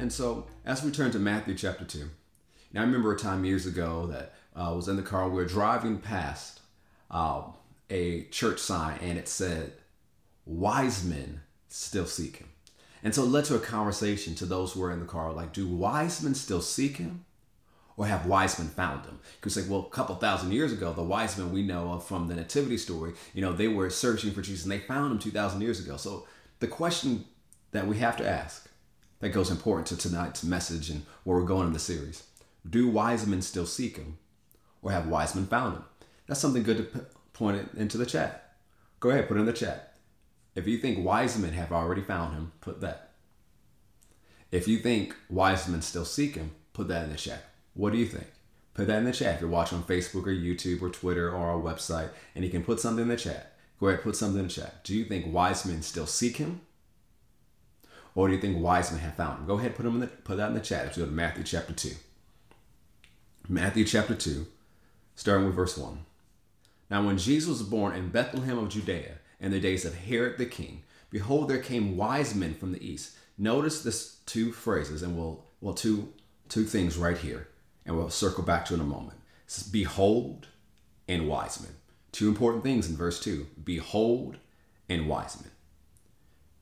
And so, as we turn to Matthew chapter 2, now I remember a time years ago that uh, I was in the car, we were driving past uh, a church sign, and it said, Wise men still seek him. And so it led to a conversation to those who were in the car like, do wise men still seek him? Or have wise men found him? Because like, well, a couple thousand years ago, the wise men we know of from the Nativity story, you know, they were searching for Jesus and they found him 2,000 years ago. So the question that we have to ask that goes important to tonight's message and where we're going in the series. Do wise men still seek him? Or have wise men found him? That's something good to point it into the chat. Go ahead, put it in the chat. If you think wise men have already found him, put that. If you think wise men still seek him, put that in the chat. What do you think? Put that in the chat. If you're watching on Facebook or YouTube or Twitter or our website, and you can put something in the chat, go ahead, put something in the chat. Do you think wise men still seek him? Or do you think wise men have found him? Go ahead, put them in the, put that in the chat. Let's go to Matthew chapter 2. Matthew chapter 2, starting with verse 1. Now, when Jesus was born in Bethlehem of Judea in the days of Herod the king, behold, there came wise men from the east. Notice this two phrases, and we'll, well, two, two things right here, and we'll circle back to in a moment. It says, Behold and wise men. Two important things in verse 2 Behold and wise men.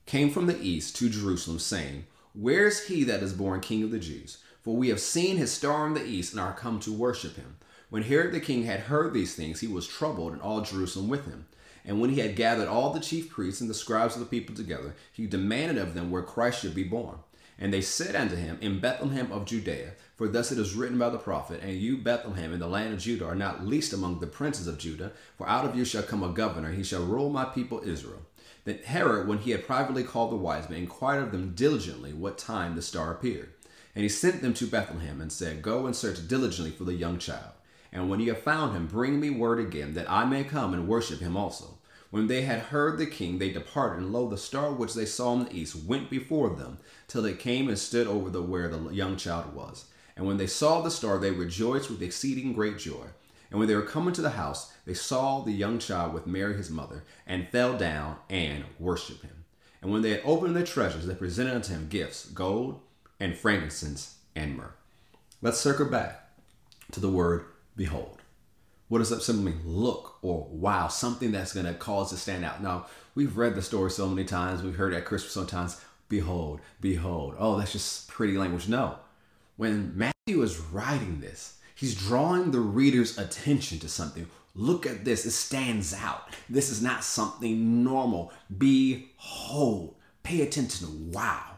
Came from the east to Jerusalem, saying, Where is he that is born king of the Jews? For we have seen his star in the east and are come to worship him. When Herod the king had heard these things, he was troubled, and all Jerusalem with him. And when he had gathered all the chief priests and the scribes of the people together, he demanded of them where Christ should be born. And they said unto him, In Bethlehem of Judea, for thus it is written by the prophet, And you, Bethlehem, in the land of Judah, are not least among the princes of Judah, for out of you shall come a governor, he shall rule my people Israel. Then Herod, when he had privately called the wise men, inquired of them diligently what time the star appeared. And he sent them to Bethlehem, and said, Go and search diligently for the young child. And when ye have found him, bring me word again, that I may come and worship him also. When they had heard the king, they departed, and lo, the star which they saw in the east went before them, till it came and stood over the where the young child was. And when they saw the star, they rejoiced with exceeding great joy. And when they were coming to the house, they saw the young child with Mary his mother, and fell down and worshipped him. And when they had opened their treasures, they presented unto him gifts, gold, and frankincense, and myrrh. Let's circle back to the word behold. What does that simply mean? Look or wow, something that's going to cause to stand out. Now, we've read the story so many times, we've heard it at Christmas sometimes. Behold, behold. Oh, that's just pretty language. No. When Matthew was writing this, he's drawing the reader's attention to something. Look at this, it stands out. This is not something normal. Behold, pay attention. Wow.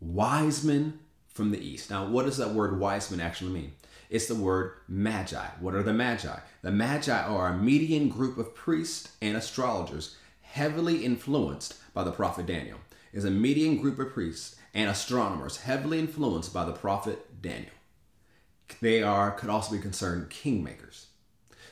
Wise men from the east. Now, what does that word wise men actually mean? It's the word magi. What are the magi? The magi are a median group of priests and astrologers heavily influenced by the prophet Daniel. Is a median group of priests and astronomers heavily influenced by the prophet Daniel. They are could also be concerned kingmakers.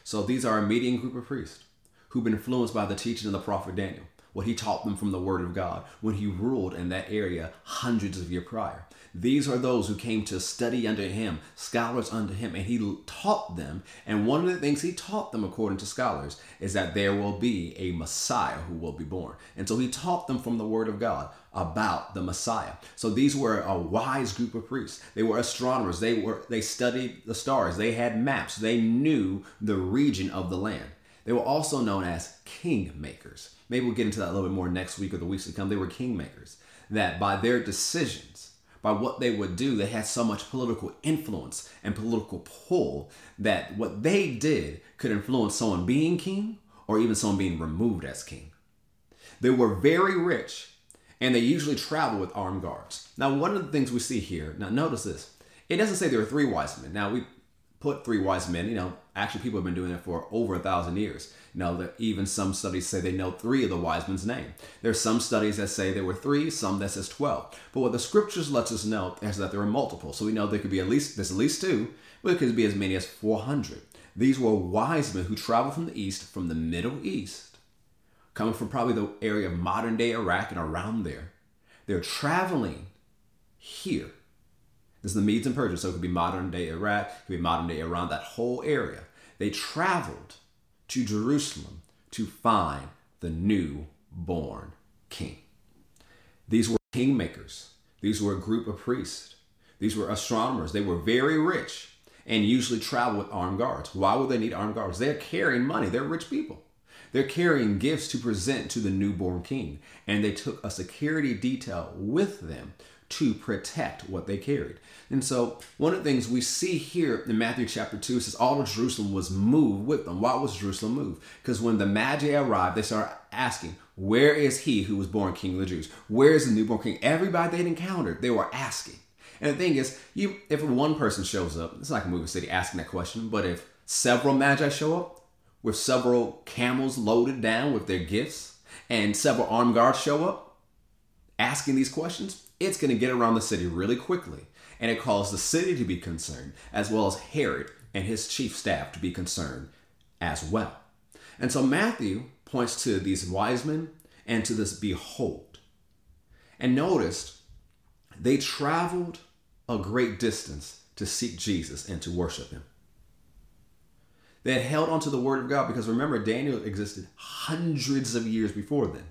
So these are a median group of priests who've been influenced by the teaching of the prophet Daniel, what he taught them from the word of God when he ruled in that area hundreds of years prior. These are those who came to study under him, scholars under him, and he taught them. And one of the things he taught them, according to scholars, is that there will be a Messiah who will be born. And so he taught them from the Word of God about the Messiah. So these were a wise group of priests. They were astronomers. They were they studied the stars. They had maps. They knew the region of the land. They were also known as kingmakers. Maybe we'll get into that a little bit more next week or the weeks to come. They were kingmakers. That by their decisions, by what they would do, they had so much political influence and political pull that what they did could influence someone being king or even someone being removed as king. They were very rich and they usually travel with armed guards. Now, one of the things we see here, now notice this, it doesn't say there were three wise men. Now, we put three wise men, you know, actually people have been doing it for over a thousand years. Now, even some studies say they know three of the wise men's name. There's some studies that say there were three, some that says 12. But what the scriptures lets us know is that there are multiple. So we know there could be at least, there's at least two, but it could be as many as 400. These were wise men who traveled from the east, from the Middle East, coming from probably the area of modern day Iraq and around there. They're traveling here. This is the Medes and Persians, so it could be modern day Iraq, it could be modern day Iran, that whole area. They traveled to Jerusalem to find the newborn king. These were kingmakers. These were a group of priests. These were astronomers. They were very rich and usually travel with armed guards. Why would they need armed guards? They're carrying money. They're rich people. They're carrying gifts to present to the newborn king. And they took a security detail with them to protect what they carried. And so, one of the things we see here in Matthew chapter 2 says all of Jerusalem was moved with them. Why was Jerusalem moved? Because when the Magi arrived, they started asking, Where is he who was born king of the Jews? Where is the newborn king? Everybody they'd encountered, they were asking. And the thing is, you if one person shows up, it's like a movie city asking that question, but if several Magi show up with several camels loaded down with their gifts and several armed guards show up asking these questions, it's going to get around the city really quickly. And it caused the city to be concerned, as well as Herod and his chief staff to be concerned as well. And so Matthew points to these wise men and to this behold. And noticed they traveled a great distance to seek Jesus and to worship him. They had held onto the word of God because remember, Daniel existed hundreds of years before then.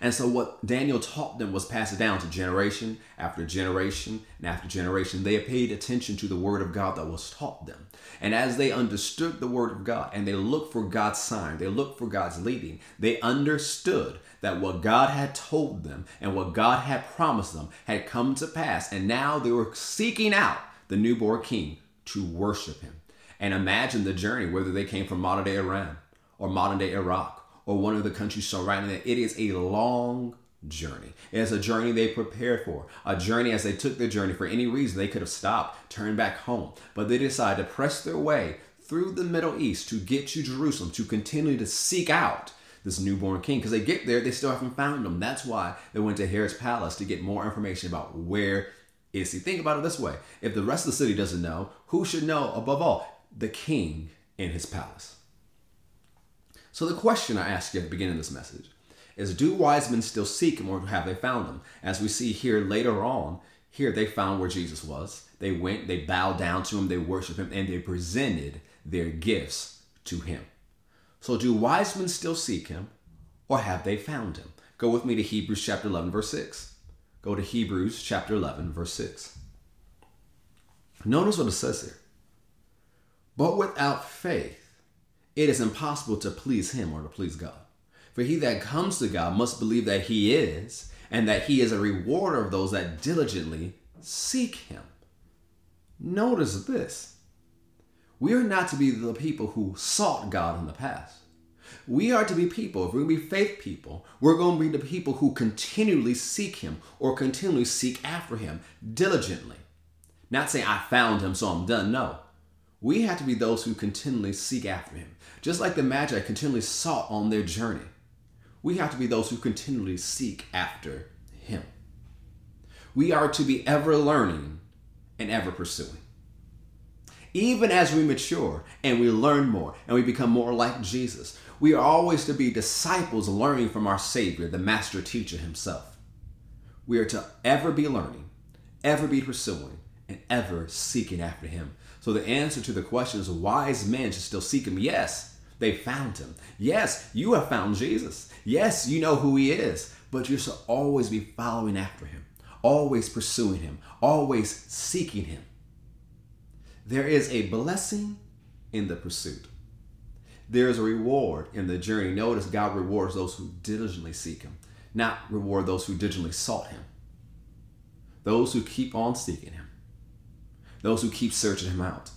And so what Daniel taught them was passed down to generation after generation and after generation. They paid attention to the word of God that was taught them. And as they understood the word of God and they looked for God's sign, they looked for God's leading, they understood that what God had told them and what God had promised them had come to pass. And now they were seeking out the newborn king to worship him. And imagine the journey, whether they came from modern day Iran or modern day Iraq or one of the countries surrounding it. It is a long journey. It is a journey they prepared for. A journey as they took their journey for any reason they could have stopped, turned back home, but they decided to press their way through the Middle East to get to Jerusalem to continue to seek out this newborn king because they get there they still haven't found him. That's why they went to Herod's palace to get more information about where is he. Think about it this way: if the rest of the city doesn't know, who should know above all? The king in his palace. So the question I ask you at the beginning of this message is do wise men still seek him or have they found him? As we see here later on, here they found where Jesus was. They went, they bowed down to him, they worshiped him, and they presented their gifts to him. So do wise men still seek him or have they found him? Go with me to Hebrews chapter 11, verse 6. Go to Hebrews chapter 11, verse 6. Notice what it says here. But without faith, it is impossible to please him or to please God. For he that comes to God must believe that he is, and that he is a rewarder of those that diligently seek him. Notice this. We are not to be the people who sought God in the past. We are to be people, if we're going to be faith people, we're going to be the people who continually seek Him or continually seek after Him diligently. Not saying I found Him, so I'm done. No. We have to be those who continually seek after Him. Just like the Magi continually sought on their journey, we have to be those who continually seek after Him. We are to be ever learning and ever pursuing. Even as we mature and we learn more and we become more like Jesus, we are always to be disciples learning from our Savior, the Master Teacher Himself. We are to ever be learning, ever be pursuing, and ever seeking after Him. So the answer to the question is wise men should still seek Him. Yes, they found him. Yes, you have found Jesus. Yes, you know who he is, but you should always be following after him, always pursuing him, always seeking him. There is a blessing in the pursuit. There is a reward in the journey. Notice God rewards those who diligently seek him, not reward those who diligently sought him. Those who keep on seeking him, those who keep searching him out,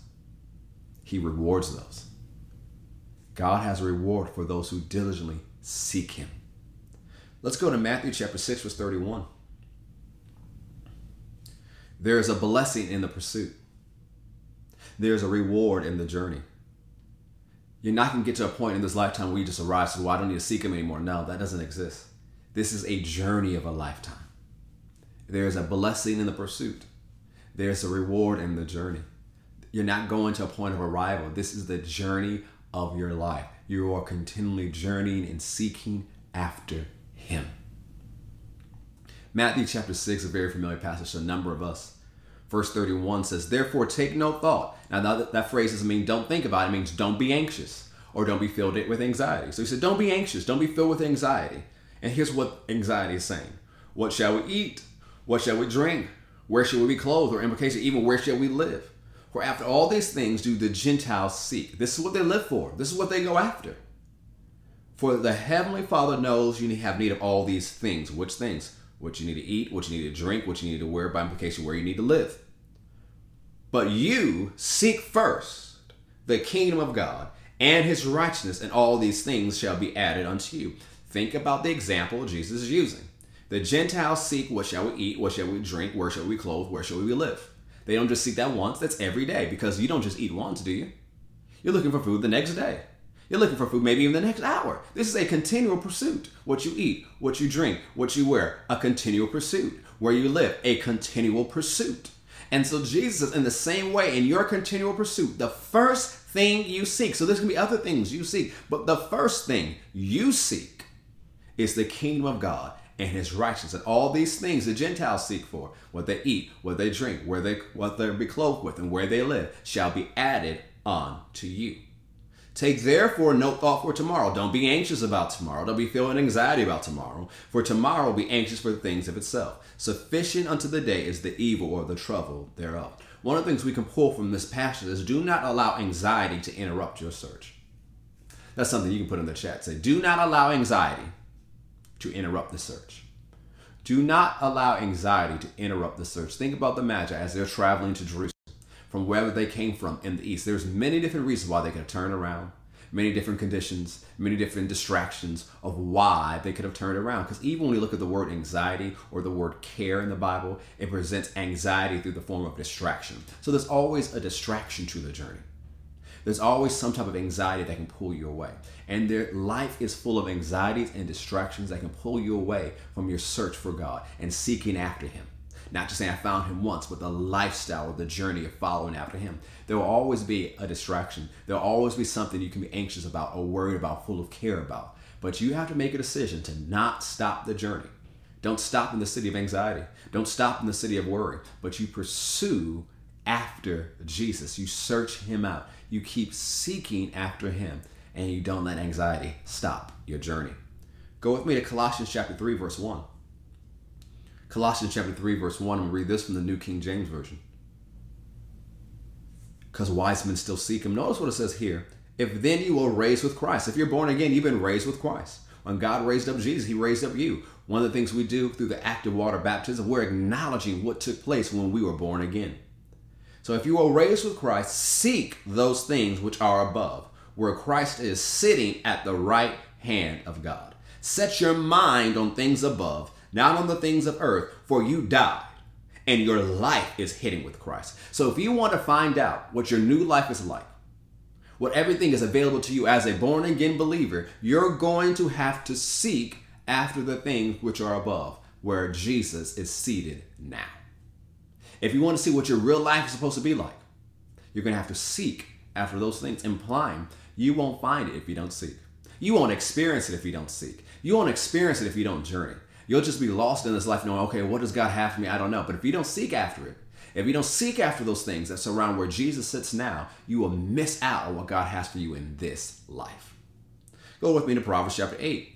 he rewards those. God has a reward for those who diligently seek him. Let's go to Matthew chapter 6, verse 31. There is a blessing in the pursuit. There's a reward in the journey. You're not going to get to a point in this lifetime where you just arrive, so well, I don't need to seek him anymore. No, that doesn't exist. This is a journey of a lifetime. There's a blessing in the pursuit. There's a reward in the journey. You're not going to a point of arrival. This is the journey of your life. You are continually journeying and seeking after Him. Matthew chapter 6, a very familiar passage to a number of us. Verse 31 says, Therefore take no thought. Now, that, that phrase doesn't mean don't think about it, it means don't be anxious or don't be filled with anxiety. So he said, Don't be anxious, don't be filled with anxiety. And here's what anxiety is saying What shall we eat? What shall we drink? Where shall we be clothed? Or implication, even where shall we live? For after all these things do the Gentiles seek. This is what they live for. This is what they go after. For the Heavenly Father knows you have need of all these things. Which things? What you need to eat, what you need to drink, what you need to wear, by implication, where you need to live. But you seek first the kingdom of God and his righteousness, and all these things shall be added unto you. Think about the example Jesus is using. The Gentiles seek what shall we eat, what shall we drink, where shall we clothe, where shall we live. They don't just seek that once, that's every day because you don't just eat once, do you? You're looking for food the next day. You're looking for food maybe even the next hour. This is a continual pursuit. What you eat, what you drink, what you wear, a continual pursuit. Where you live, a continual pursuit. And so Jesus, in the same way, in your continual pursuit, the first thing you seek, so there's gonna be other things you seek, but the first thing you seek is the kingdom of God and his righteousness. And all these things the Gentiles seek for, what they eat, what they drink, where they what they be clothed with, and where they live, shall be added on to you. Take therefore no thought for tomorrow. Don't be anxious about tomorrow. Don't be feeling anxiety about tomorrow. For tomorrow will be anxious for the things of itself. Sufficient unto the day is the evil or the trouble thereof. One of the things we can pull from this passage is do not allow anxiety to interrupt your search. That's something you can put in the chat. Say, do not allow anxiety to interrupt the search. Do not allow anxiety to interrupt the search. Think about the Magi as they're traveling to Jerusalem from wherever they came from in the east. There's many different reasons why they could have turned around, many different conditions, many different distractions of why they could have turned around. Because even when you look at the word anxiety or the word care in the Bible, it presents anxiety through the form of distraction. So there's always a distraction to the journey. There's always some type of anxiety that can pull you away. And their life is full of anxieties and distractions that can pull you away from your search for God and seeking after Him. Not just saying I found Him once, but the lifestyle of the journey of following after Him. There will always be a distraction. There will always be something you can be anxious about or worried about, full of care about. But you have to make a decision to not stop the journey. Don't stop in the city of anxiety. Don't stop in the city of worry, but you pursue after Jesus. You search him out. You keep seeking after him, and you don't let anxiety stop your journey. Go with me to Colossians chapter 3, verse 1. Colossians chapter 3, verse 1, and read this from the New King James Version. Because wise men still seek him. Notice what it says here. If then you will raise with Christ. If you're born again, you've been raised with Christ. When God raised up Jesus, he raised up you. One of the things we do through the act of water baptism, we're acknowledging what took place when we were born again. So if you are raised with Christ, seek those things which are above, where Christ is sitting at the right hand of God. Set your mind on things above, not on the things of earth, for you died, and your life is hidden with Christ. So if you want to find out what your new life is like, what everything is available to you as a born again believer, you're going to have to seek after the things which are above, where Jesus is seated now. If you want to see what your real life is supposed to be like, you're going to have to seek after those things, implying you won't find it if you don't seek. You won't experience it if you don't seek. You won't experience it if you don't journey. You'll just be lost in this life knowing, okay, what does God have for me? I don't know. But if you don't seek after it, if you don't seek after those things that surround where Jesus sits now, you will miss out on what God has for you in this life. Go with me to Proverbs chapter 8.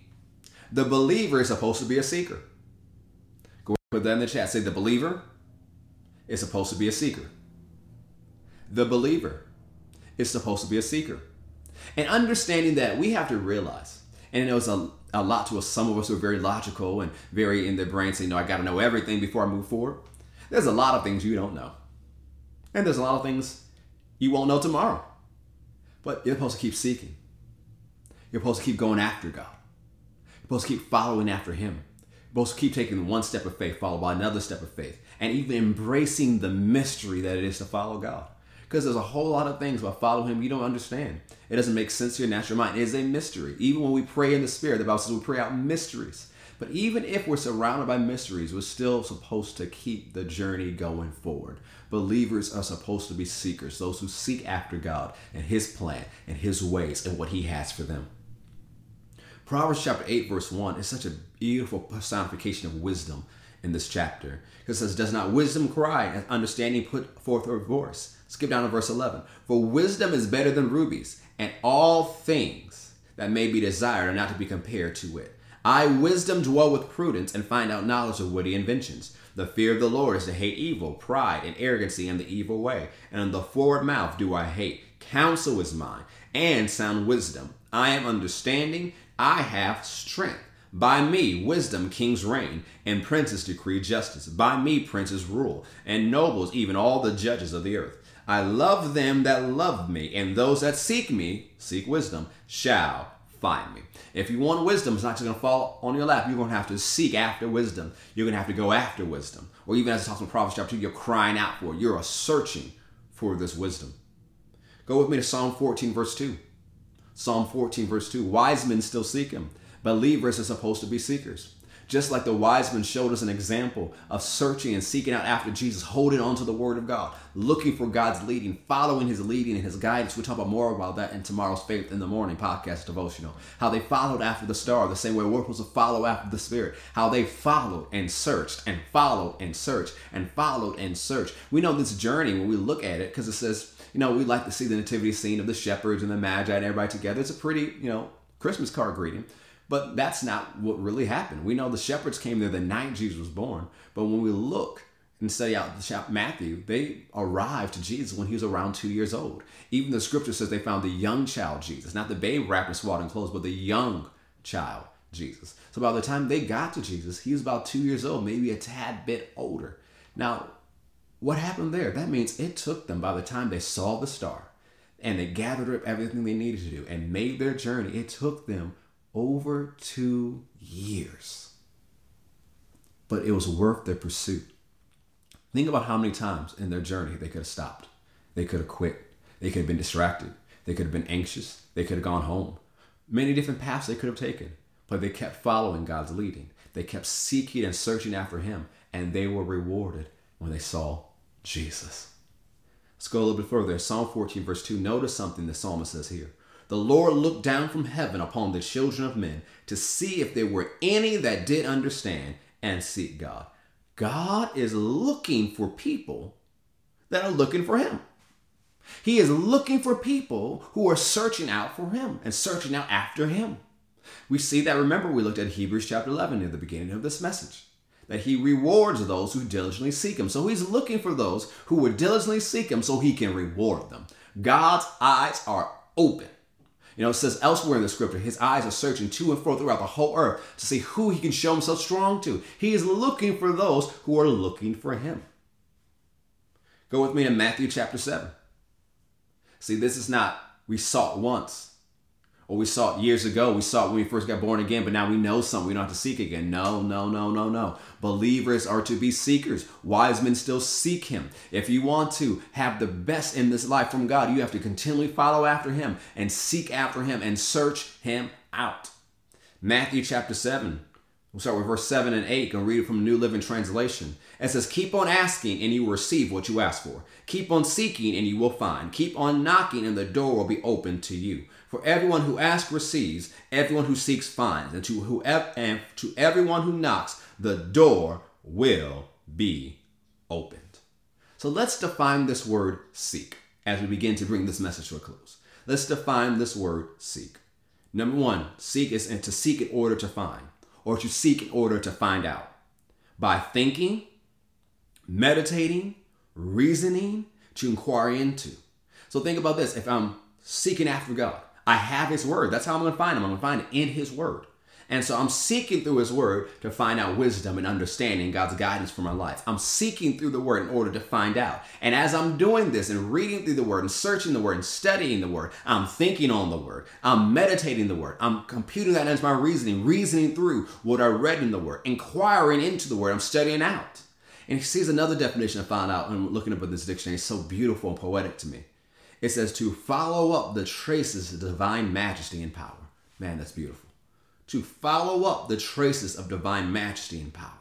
The believer is supposed to be a seeker. Go put that in the chat. Say the believer is supposed to be a seeker. The believer is supposed to be a seeker. And understanding that we have to realize, and it was a, a lot to us, some of us who are very logical and very in their brain saying, no, I got to know everything before I move forward. There's a lot of things you don't know. And there's a lot of things you won't know tomorrow. But you're supposed to keep seeking. You're supposed to keep going after God. You're supposed to keep following after Him. You're supposed to keep taking one step of faith, followed by another step of faith, and even embracing the mystery that it is to follow God. Because there's a whole lot of things about following Him you don't understand. It doesn't make sense to your natural mind. It is a mystery. Even when we pray in the Spirit, the Bible says we pray out mysteries. But even if we're surrounded by mysteries, we're still supposed to keep the journey going forward. Believers are supposed to be seekers, those who seek after God and His plan and His ways and what He has for them. Proverbs chapter 8, verse 1 is such a beautiful personification of wisdom in this chapter. Because it says, Does not wisdom cry and understanding put forth her voice? Skip down to verse 11. For wisdom is better than rubies, and all things that may be desired are not to be compared to it. I, wisdom, dwell with prudence and find out knowledge of witty inventions. The fear of the Lord is to hate evil, pride, and arrogancy, in the evil way. And in the forward mouth do I hate. Counsel is mine, and sound wisdom. I am understanding, I have strength. By me, wisdom, kings reign, and princes decree justice. By me, princes rule, and nobles, even all the judges of the earth. I love them that love me, and those that seek me, seek wisdom, shall find me. If you want wisdom, it's not just going to fall on your lap. You're going to have to seek after wisdom. You're going to have to go after wisdom. Or even as it talks in Proverbs chapter 2, you're crying out for it. You're searching for this wisdom. Go with me to Psalm 14, verse 2. Psalm 14, verse 2. Wise men still seek him. Believers are supposed to be seekers. Just like the wise men showed us an example of searching and seeking out after Jesus, holding on to the Word of God, looking for God's leading, following His leading and His guidance. We'll talk about more about that in tomorrow's Faith in the Morning podcast devotional. How they followed after the star, the same way we're supposed to follow after the Spirit. How they followed and searched and followed and searched and followed and searched. We know this journey when we look at it because it says, you know, we like to see the nativity scene of the shepherds and the magi and everybody together. It's a pretty, you know, Christmas card greeting. But that's not what really happened. We know the shepherds came there the night Jesus was born. But when we look and study out the Matthew, they arrived to Jesus when he was around two years old. Even the scripture says they found the young child Jesus, not the babe wrapped in swaddling clothes, but the young child Jesus. So by the time they got to Jesus, he was about two years old, maybe a tad bit older. Now, what happened there? That means it took them by the time they saw the star and they gathered up everything they needed to do and made their journey. It took them over two years. But it was worth their pursuit. Think about how many times in their journey they could have stopped. They could have quit. They could have been distracted. They could have been anxious. They could have gone home. Many different paths they could have taken, but they kept following God's leading. They kept seeking and searching after Him, and they were rewarded when they saw Jesus. Let's go a little bit further. Psalm 14, verse 2. Notice something the psalmist says here. The Lord looked down from heaven upon the children of men to see if there were any that did understand and seek God. God is looking for people that are looking for Him. He is looking for people who are searching out for Him and searching out after Him. We see that, remember, we looked at Hebrews chapter 11 in the beginning of this message, that He rewards those who diligently seek Him. So He's looking for those who would diligently seek Him so He can reward them. God's eyes are open you know, it says elsewhere in the scripture, his eyes are searching to and fro throughout the whole earth to see who he can show himself strong to. He is looking for those who are looking for him. Go with me to Matthew chapter 7. See, this is not we saw it once or we saw it years ago. We saw it when we first got born again, but now we know something. We don't have to seek again. No, no, no, no, no. Believers are to be seekers. Wise men still seek Him. If you want to have the best in this life from God, you have to continually follow after Him and seek after Him and search Him out. Matthew chapter 7. We'll start with verse 7 and 8. Gonna read it from New Living Translation. It says, Keep on asking and you will receive what you ask for. Keep on seeking and you will find. Keep on knocking and the door will be open to you. For everyone who asks receives, everyone who seeks finds, and to whoever and to everyone who knocks, the door will be opened. So let's define this word seek as we begin to bring this message to a close. Let's define this word seek. Number one, seek is to seek in order to find, or to seek in order to find out. By thinking, meditating, reasoning, to inquire into. So think about this. If I'm seeking after God, I have His Word. That's how I'm going to find Him. I'm going to find it in His Word. And so I'm seeking through His Word to find out wisdom and understanding God's guidance for my life. I'm seeking through the Word in order to find out. And as I'm doing this and reading through the Word and searching the Word and studying the Word, I'm thinking on the Word. I'm meditating the Word. I'm computing that as my reasoning, reasoning through what I read in the Word, inquiring into the Word. I'm studying out. And he sees another definition I found out when looking up at this dictionary. It's so beautiful and poetic to me. It says to follow up the traces of divine majesty and power. Man, that's beautiful. To follow up the traces of divine majesty and power.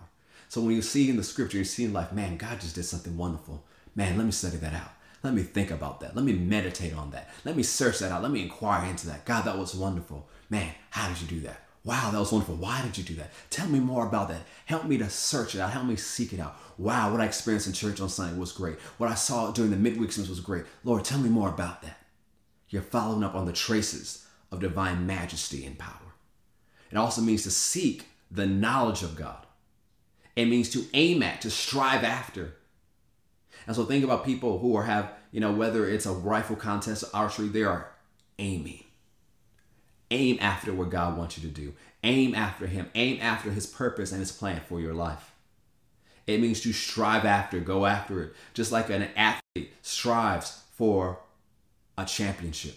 So when you see in the scripture, you see in life, man, God just did something wonderful. Man, let me study that out. Let me think about that. Let me meditate on that. Let me search that out. Let me inquire into that. God, that was wonderful. Man, how did you do that? Wow, that was wonderful. Why did you do that? Tell me more about that. Help me to search it out. Help me seek it out wow, what I experienced in church on Sunday was great. What I saw during the midweek service was great. Lord, tell me more about that. You're following up on the traces of divine majesty and power. It also means to seek the knowledge of God. It means to aim at, to strive after. And so think about people who are have, you know, whether it's a rifle contest or archery, they are aiming. Aim after what God wants you to do. Aim after Him. Aim after His purpose and His plan for your life. It means to strive after, go after it. Just like an athlete strives for a championship,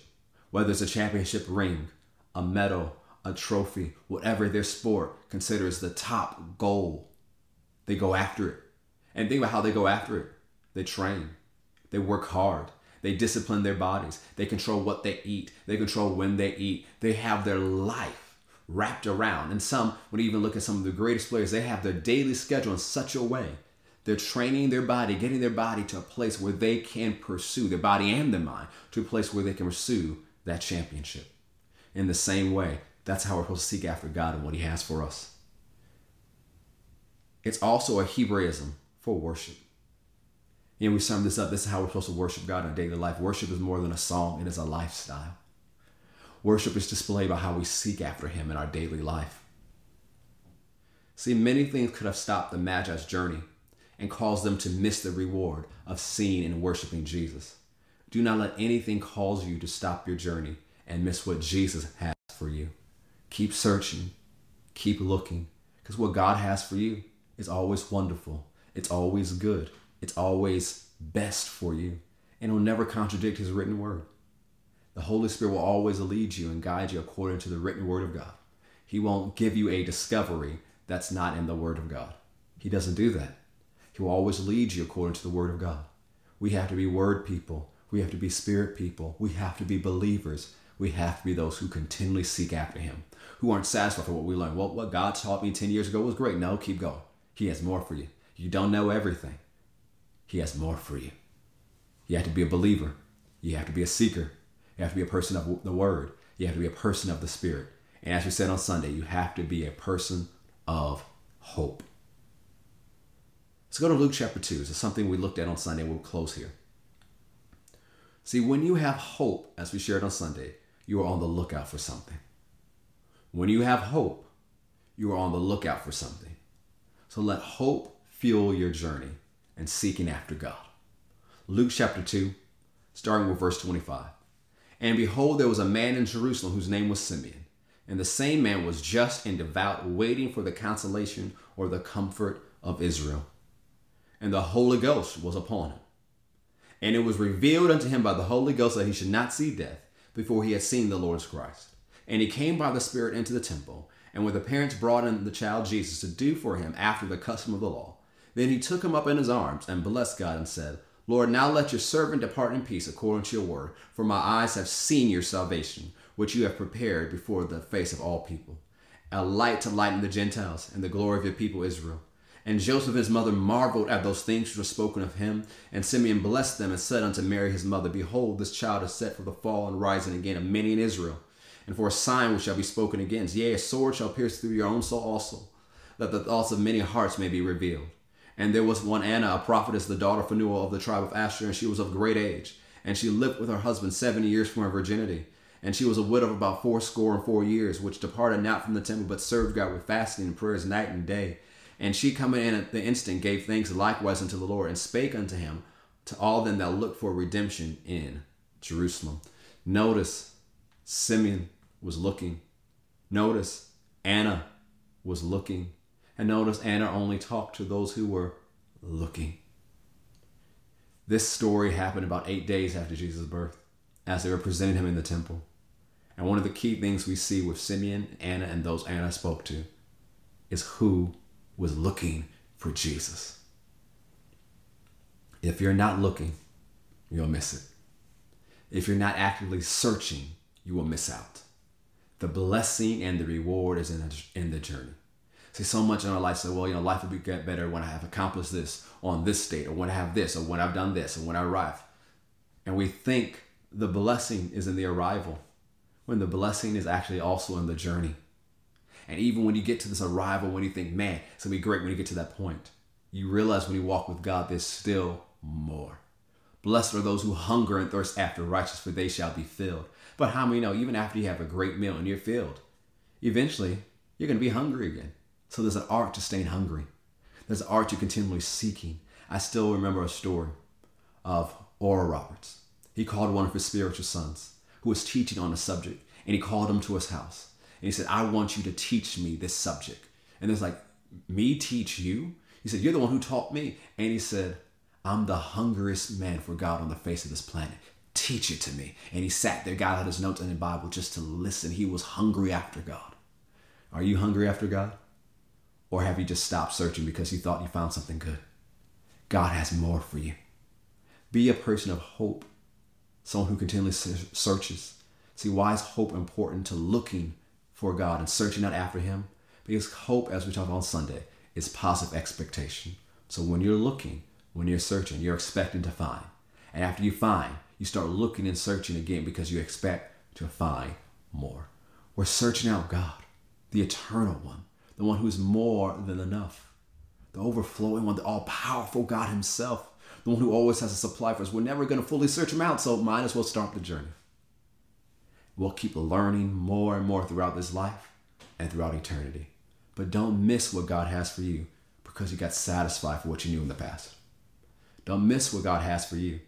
whether it's a championship ring, a medal, a trophy, whatever their sport considers the top goal, they go after it. And think about how they go after it. They train, they work hard, they discipline their bodies, they control what they eat, they control when they eat, they have their life wrapped around. And some, you even look at some of the greatest players, they have their daily schedule in such a way. They're training their body, getting their body to a place where they can pursue, their body and their mind, to a place where they can pursue that championship. In the same way, that's how we're supposed to seek after God and what He has for us. It's also a Hebraism for worship. And we sum this up. This is how we're supposed to worship God in our daily life. Worship is more than a song, it is a lifestyle. Worship is displayed by how we seek after Him in our daily life. See, many things could have stopped the Magi's journey and caused them to miss the reward of seeing and worshiping Jesus. Do not let anything cause you to stop your journey and miss what Jesus has for you. Keep searching, keep looking, because what God has for you is always wonderful, it's always good, it's always best for you, and will never contradict His written word. The Holy Spirit will always lead you and guide you according to the written word of God. He won't give you a discovery that's not in the word of God. He doesn't do that. He will always lead you according to the word of God. We have to be word people. We have to be spirit people. We have to be believers. We have to be those who continually seek after Him, who aren't satisfied for what we learned. Well, what God taught me 10 years ago was great. No, keep going. He has more for you. You don't know everything, He has more for you. You have to be a believer. You have to be a seeker. You have to be a person of the Word. You have to be a person of the Spirit. And as we said on Sunday, you have to be a person of hope. Let's go to Luke chapter 2. This is something we looked at on Sunday. We'll close here. See, when you have hope, as we shared on Sunday, you are on the lookout for something. When you have hope, you are on the lookout for something. So let hope fuel your journey and seeking after God. Luke chapter 2, starting with verse 25. And behold, there was a man in Jerusalem whose name was Simeon. And the same man was just and devout, waiting for the consolation or the comfort of Israel. And the Holy Ghost was upon him. And it was revealed unto him by the Holy Ghost that he should not see death before he had seen the Lord's Christ. And he came by the Spirit into the temple. And when the parents brought in the child Jesus to do for him after the custom of the law, then he took him up in his arms and blessed God and said, Lord, now let your servant depart in peace according to your word, for my eyes have seen your salvation, which you have prepared before the face of all people, a light to lighten the Gentiles and the glory of your people Israel. And Joseph his mother marveled at those things which were spoken of him. And Simeon blessed them and said unto Mary his mother, Behold, this child is set for the fall and rising again of many in Israel, and for a sign which shall be spoken against. Yea, a sword shall pierce through your own soul also, that the thoughts of many hearts may be revealed. And there was one Anna, a prophetess, the daughter of Phanuel of the tribe of Asher, and she was of great age. And she lived with her husband seven years from her virginity. And she was a widow of about fourscore and four years, which departed not from the temple, but served God with fasting and prayers night and day. And she coming in at the instant gave thanks likewise unto the Lord, and spake unto him to all them that looked for redemption in Jerusalem. Notice Simeon was looking. Notice Anna was looking. And notice Anna only talked to those who were looking. This story happened about eight days after Jesus' birth, as they were presenting him in the temple. And one of the key things we see with Simeon, Anna, and those Anna spoke to is who was looking for Jesus. If you're not looking, you'll miss it. If you're not actively searching, you will miss out. The blessing and the reward is in, in the journey. See, so much in our life say, well, you know, life will be get better when I have accomplished this on this state, or when I have this, or when I've done this, or when I arrive. And we think the blessing is in the arrival, when the blessing is actually also in the journey. And even when you get to this arrival, when you think, man, it's gonna be great when you get to that point, you realize when you walk with God, there's still more. Blessed are those who hunger and thirst after righteousness, for they shall be filled. But how many know, even after you have a great meal and you're filled, eventually you're gonna be hungry again. So there's an art to staying hungry. There's an art to continually seeking. I still remember a story of Oral Roberts. He called one of his spiritual sons who was teaching on a subject, and he called him to his house. And he said, I want you to teach me this subject. And it's like, me teach you? He said, You're the one who taught me. And he said, I'm the hungriest man for God on the face of this planet. Teach it to me. And he sat there, got out his notes in the Bible just to listen. He was hungry after God. Are you hungry after God? Or have you just stopped searching because you thought you found something good? God has more for you. Be a person of hope, someone who continually searches. See, why is hope important to looking for God and searching out after Him? Because hope, as we talked on Sunday, is positive expectation. So when you're looking, when you're searching, you're expecting to find. And after you find, you start looking and searching again because you expect to find more. We're searching out God, the eternal one, the one who's more than enough, the overflowing one, the all powerful God Himself, the one who always has a supply for us. We're never going to fully search Him out, so might as well start the journey. We'll keep learning more and more throughout this life and throughout eternity. But don't miss what God has for you because you got satisfied for what you knew in the past. Don't miss what God has for you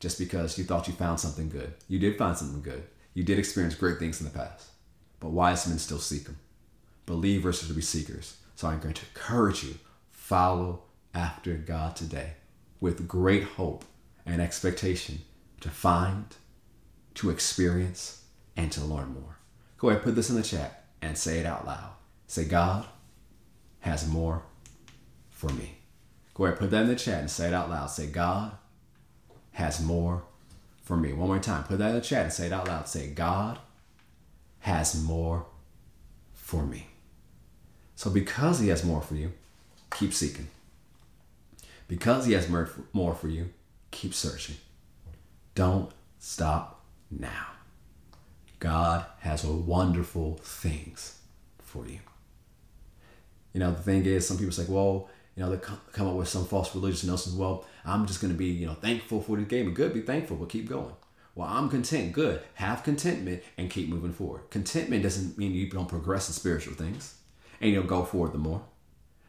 just because you thought you found something good. You did find something good. You did experience great things in the past. But wise men still seek them. Believers to be seekers. So I'm going to encourage you follow after God today with great hope and expectation to find, to experience, and to learn more. Go ahead, put this in the chat and say it out loud. Say, God has more for me. Go ahead, put that in the chat and say it out loud. Say, God has more for me. One more time. Put that in the chat and say it out loud. Say, God has more for me. So, because He has more for you, keep seeking. Because He has more for you, keep searching. Don't stop now. God has wonderful things for you. You know, the thing is, some people say, well, you know, they come up with some false religious notions. Well, I'm just going to be, you know, thankful for the game. Good, be thankful, but keep going. Well, I'm content. Good. Have contentment and keep moving forward. Contentment doesn't mean you don't progress in spiritual things and you'll go forward the more.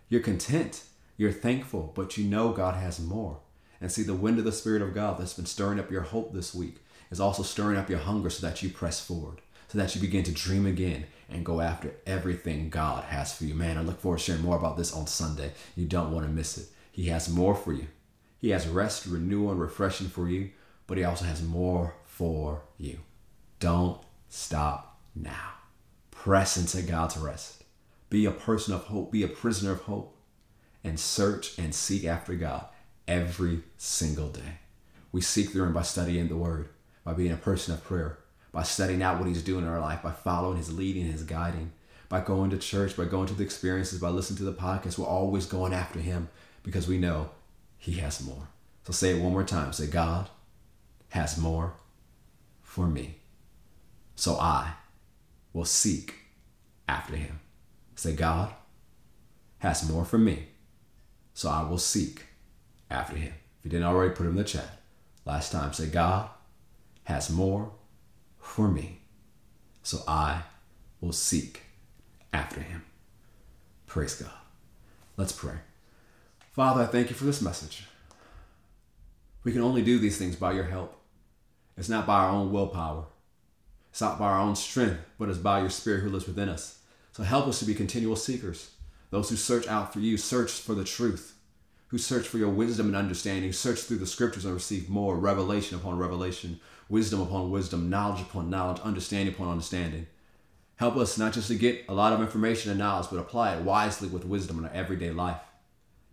You're content. You're thankful, but you know God has more. And see, the wind of the Spirit of God that's been stirring up your hope this week is also stirring up your hunger so that you press forward, so that you begin to dream again and go after everything God has for you. Man, I look forward to sharing more about this on Sunday. You don't want to miss it. He has more for you. He has rest, renewal, and refreshing for you, but He also has more for you. Don't stop now. Press into God's rest. Be a person of hope. Be a prisoner of hope. And search and seek after God every single day. We seek through Him by studying the Word, by being a person of prayer, by studying out what He's doing in our life, by following His leading, His guiding, by going to church, by going to the experiences, by listening to the podcast. We're always going after Him because we know He has more. So say it one more time. Say, God has more for me. So I will seek after Him. Say, God has more for me. So I will seek after Him. If you didn't already, put it in the chat. Last time, say, God has more for me, so I will seek after him. Praise God. Let's pray. Father, I thank you for this message. We can only do these things by your help. It's not by our own willpower. It's not by our own strength, but it's by your spirit who lives within us. So help us to be continual seekers, those who search out for you, search for the truth, who search for your wisdom and understanding, search through the scriptures and receive more revelation upon revelation, wisdom upon wisdom, knowledge upon knowledge, understanding upon understanding. Help us not just to get a lot of information and knowledge, but apply it wisely with wisdom in our everyday life.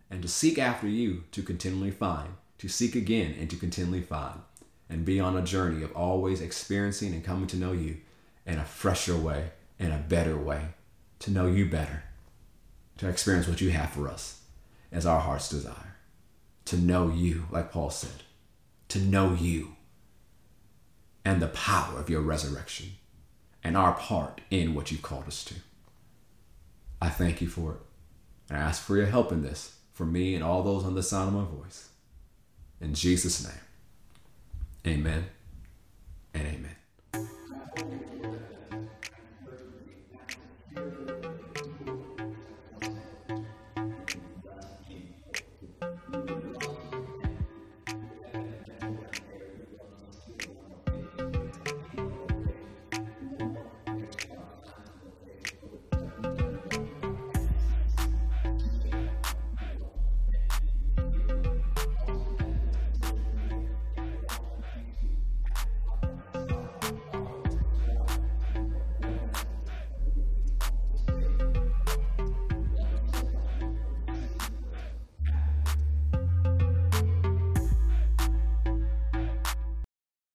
And to seek after you to continually find, to seek again and to continually find, and be on a journey of always experiencing and coming to know you in a fresher way, in a better way, to know you better, to experience what you have for us as our heart's desire. To know you, like Paul said, to know you and the power of your resurrection and our part in what you've called us to. I thank you for it. And I ask for your help in this for me and all those on the sound of my voice. In Jesus' name, amen and amen.